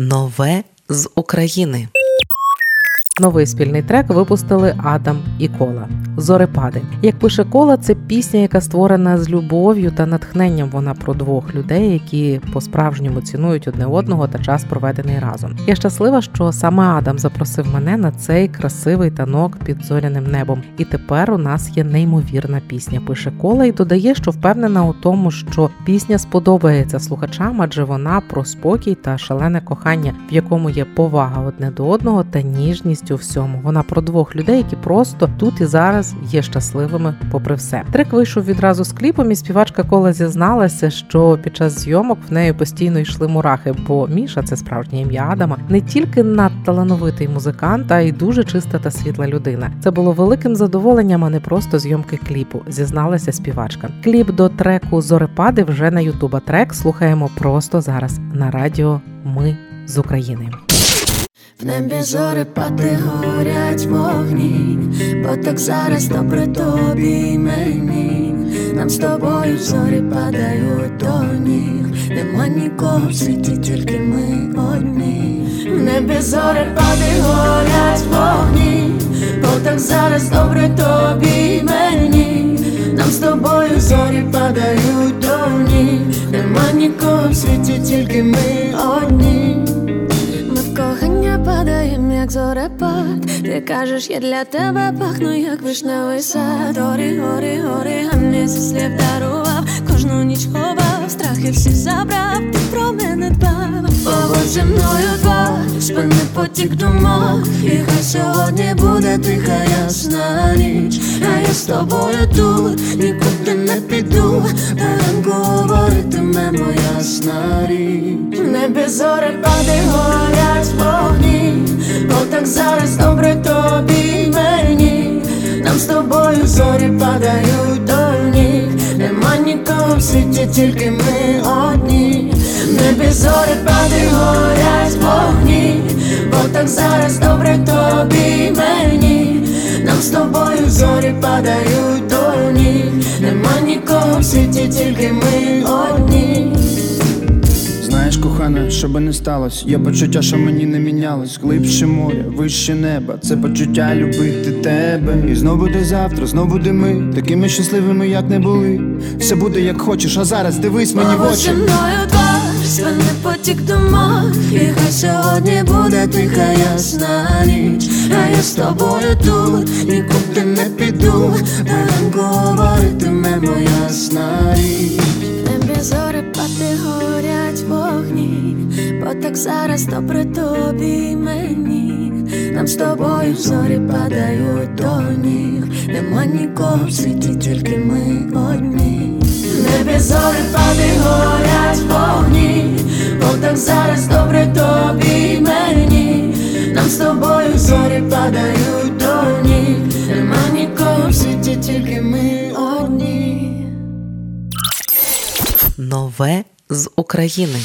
Нове з України. Новий спільний трек випустили Адам і Кола. Зорепади. Як пише кола, це пісня, яка створена з любов'ю та натхненням. Вона про двох людей, які по-справжньому цінують одне одного та час проведений разом. Я щаслива, що саме Адам запросив мене на цей красивий танок під зоряним небом. І тепер у нас є неймовірна пісня. Пише кола і додає, що впевнена у тому, що пісня сподобається слухачам, адже вона про спокій та шалене кохання, в якому є повага одне до одного та ніжність у всьому. Вона про двох людей, які просто тут і зараз є щасливими, попри все. Трек вийшов відразу з кліпом, і співачка кола зізналася, що під час зйомок в неї постійно йшли мурахи, бо Міша це справжнє ім'я Адама, не тільки надталановитий музикант, а й дуже чиста та світла людина. Це було великим задоволенням, а не просто зйомки кліпу. Зізналася співачка. Кліп до треку Зорепади вже на Ютуба. Трек слухаємо просто зараз на радіо. Ми з України. В небі зорепади горять вогні, бо так зараз добре тобі й мені. Нам з тобою зорі падають до ніг. Нема нікого в світі, тільки ми одні. В небі зорепади горять вогні, бо так зараз добре тобі й мені. Нам з тобою зорі падають до ніг. Нема нікого в світі, тільки ми одні. Як зорепад Ти кажеш, я для тебе пахну, як вишневий сад. Горі, горі, горі, а не зі слів дарував. Кожну ніч ховав, страхи всі забрав, ти про мене дбав. Побудь зі мною два, спини потік думок І хай сьогодні буде тиха ясна ніч. А я з тобою тут, нікуди не піду. Ранку говоритиме моя ясна річ. В небі зорепади горять з тобою зорі падають до ніг Нема нікого в світі, тільки ми одні. Небі зорепади горять вогні. Бо так зараз добре тобі мені. Нам з тобою зорі падають до ніг Нема нікого в світі, тільки ми одні Кохана, що би не сталося, є почуття, що мені не мінялось. Глибше море, вище неба, це почуття любити тебе. І знов буде завтра, знов буде ми, такими щасливими, як не були. Все буде як хочеш, а зараз дивись мені в очі. мною спини потік думок І хай сьогодні буде тиха ясна ніч А я з тобою тут, нікуди не піду ранку говоритиме моя ясна річ зараз добре тобі мені. Нам з тобою зорі падають до ніг. Нема нікого в світі, тільки ми одні. Небі зорепади горять вогні. Бо так зараз добре тобі мені. Нам з тобою зорі падають до ніг. Нема нікого в світі, тільки ми одні. Нове з України.